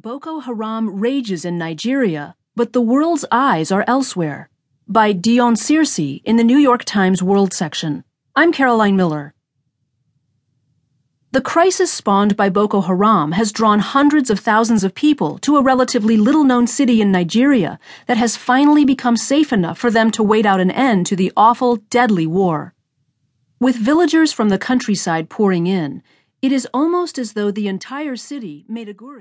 Boko Haram rages in Nigeria, but the world's eyes are elsewhere. By Dionne Searcey in the New York Times World section. I'm Caroline Miller. The crisis spawned by Boko Haram has drawn hundreds of thousands of people to a relatively little known city in Nigeria that has finally become safe enough for them to wait out an end to the awful, deadly war. With villagers from the countryside pouring in, it is almost as though the entire city, made a Maiduguri